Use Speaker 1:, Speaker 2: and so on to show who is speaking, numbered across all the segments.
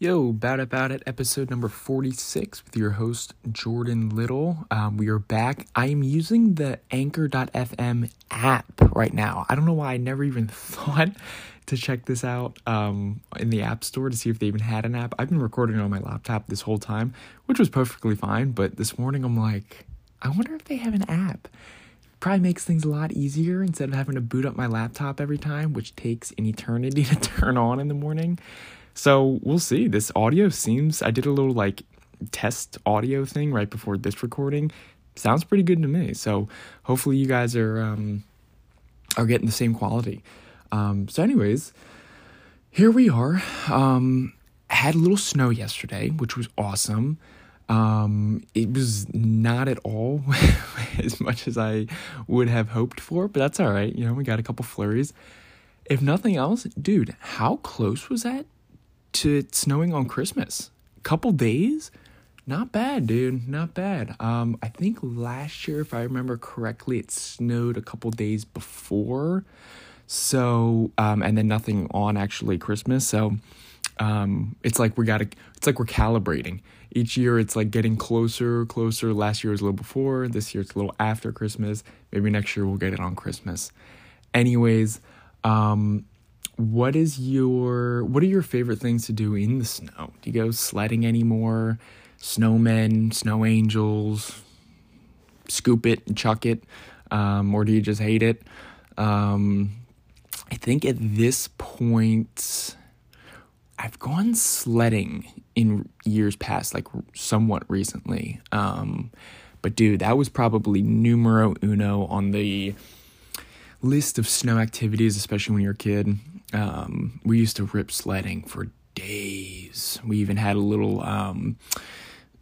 Speaker 1: Yo, Bout It Bout It, episode number 46 with your host, Jordon Little. Um, we are back. I am using the Anchor.fm app right now. I don't know why I never even thought to check this out um, in the App Store to see if they even had an app. I've been recording on my laptop this whole time, which was perfectly fine, but this morning I'm like, I wonder if they have an app. Probably makes things a lot easier instead of having to boot up my laptop every time, which takes an eternity to turn on in the morning. So we'll see. This audio seems, I did a little like test audio thing right before this recording. Sounds pretty good to me. So hopefully you guys are, um, are getting the same quality. Um, so, anyways, here we are. Um, had a little snow yesterday, which was awesome. Um, it was not at all as much as I would have hoped for, but that's all right. You know, we got a couple flurries. If nothing else, dude, how close was that to snowing on Christmas. Couple days, not bad, dude. Not bad. Um, I think last year, if I remember correctly, it snowed a couple days before. So, um, and then nothing on actually Christmas. So, um, it's like we gotta. It's like we're calibrating. Each year, it's like getting closer, closer. Last year was a little before. This year, it's a little after Christmas. Maybe next year we'll get it on Christmas. Anyways, um, what is your what are your favorite things to do in the snow? Do you go sledding anymore? Snowmen, snow angels, scoop it and chuck it, um, or do you just hate it? Um, I think at this point, I've gone sledding in years past, like somewhat recently. Um, but dude, that was probably numero uno on the list of snow activities, especially when you're a kid. Um, we used to rip sledding for days. We even had a little um,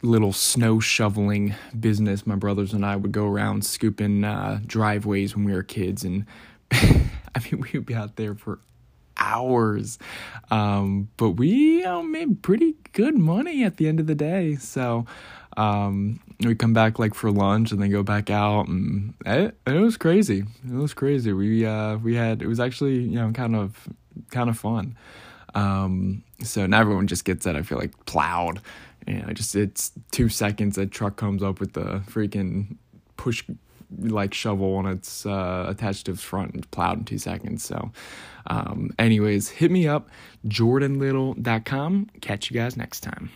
Speaker 1: little snow shoveling business. My brothers and I would go around scooping uh, driveways when we were kids, and I mean we would be out there for hours. Um, but we uh, made pretty good money at the end of the day. So um, we come back like for lunch and then go back out and it, it was crazy. It was crazy. We uh, we had it was actually you know kind of kind of fun. Um, so now everyone just gets that. I feel like plowed. You know, just it's two seconds. A truck comes up with the freaking push like shovel on its uh, attached to its front and plowed in two seconds. So, um, anyways, hit me up, jordonlittle.com. Catch you guys next time.